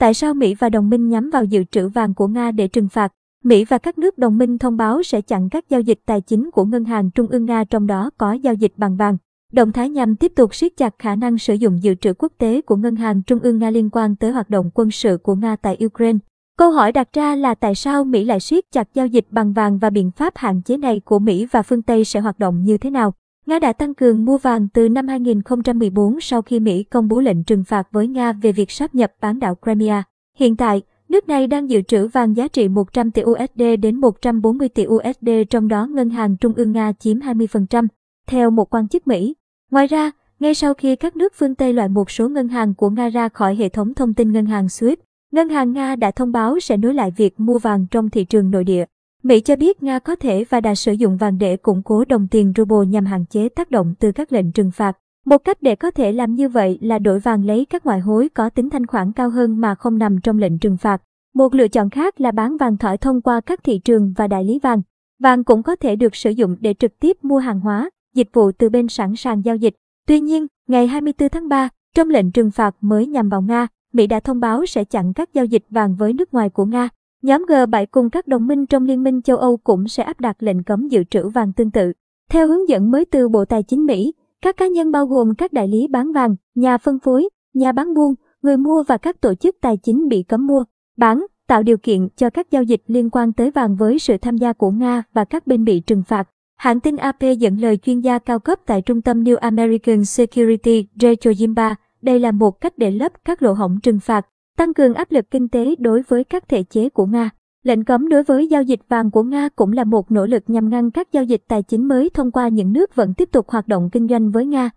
Tại sao Mỹ và đồng minh nhắm vào dự trữ vàng của Nga để trừng phạt? Mỹ và các nước đồng minh thông báo sẽ chặn các giao dịch tài chính của Ngân hàng Trung ương Nga trong đó có giao dịch bằng vàng. Động thái nhằm tiếp tục siết chặt khả năng sử dụng dự trữ quốc tế của Ngân hàng Trung ương Nga liên quan tới hoạt động quân sự của Nga tại Ukraine. Câu hỏi đặt ra là tại sao Mỹ lại siết chặt giao dịch bằng vàng và biện pháp hạn chế này của Mỹ và phương Tây sẽ hoạt động như thế nào? Nga đã tăng cường mua vàng từ năm 2014 sau khi Mỹ công bố lệnh trừng phạt với Nga về việc sáp nhập bán đảo Crimea. Hiện tại, nước này đang dự trữ vàng giá trị 100 tỷ USD đến 140 tỷ USD trong đó Ngân hàng Trung ương Nga chiếm 20%, theo một quan chức Mỹ. Ngoài ra, ngay sau khi các nước phương Tây loại một số ngân hàng của Nga ra khỏi hệ thống thông tin ngân hàng SWIFT, Ngân hàng Nga đã thông báo sẽ nối lại việc mua vàng trong thị trường nội địa. Mỹ cho biết Nga có thể và đã sử dụng vàng để củng cố đồng tiền ruble nhằm hạn chế tác động từ các lệnh trừng phạt. Một cách để có thể làm như vậy là đổi vàng lấy các ngoại hối có tính thanh khoản cao hơn mà không nằm trong lệnh trừng phạt. Một lựa chọn khác là bán vàng thỏi thông qua các thị trường và đại lý vàng. Vàng cũng có thể được sử dụng để trực tiếp mua hàng hóa, dịch vụ từ bên sẵn sàng giao dịch. Tuy nhiên, ngày 24 tháng 3, trong lệnh trừng phạt mới nhằm vào Nga, Mỹ đã thông báo sẽ chặn các giao dịch vàng với nước ngoài của Nga. Nhóm G7 cùng các đồng minh trong Liên minh châu Âu cũng sẽ áp đặt lệnh cấm dự trữ vàng tương tự. Theo hướng dẫn mới từ Bộ Tài chính Mỹ, các cá nhân bao gồm các đại lý bán vàng, nhà phân phối, nhà bán buôn, người mua và các tổ chức tài chính bị cấm mua, bán, tạo điều kiện cho các giao dịch liên quan tới vàng với sự tham gia của Nga và các bên bị trừng phạt. Hãng tin AP dẫn lời chuyên gia cao cấp tại trung tâm New American Security Rachel Jimba, đây là một cách để lấp các lỗ hổng trừng phạt, tăng cường áp lực kinh tế đối với các thể chế của Nga. Lệnh cấm đối với giao dịch vàng của Nga cũng là một nỗ lực nhằm ngăn các giao dịch tài chính mới thông qua những nước vẫn tiếp tục hoạt động kinh doanh với Nga.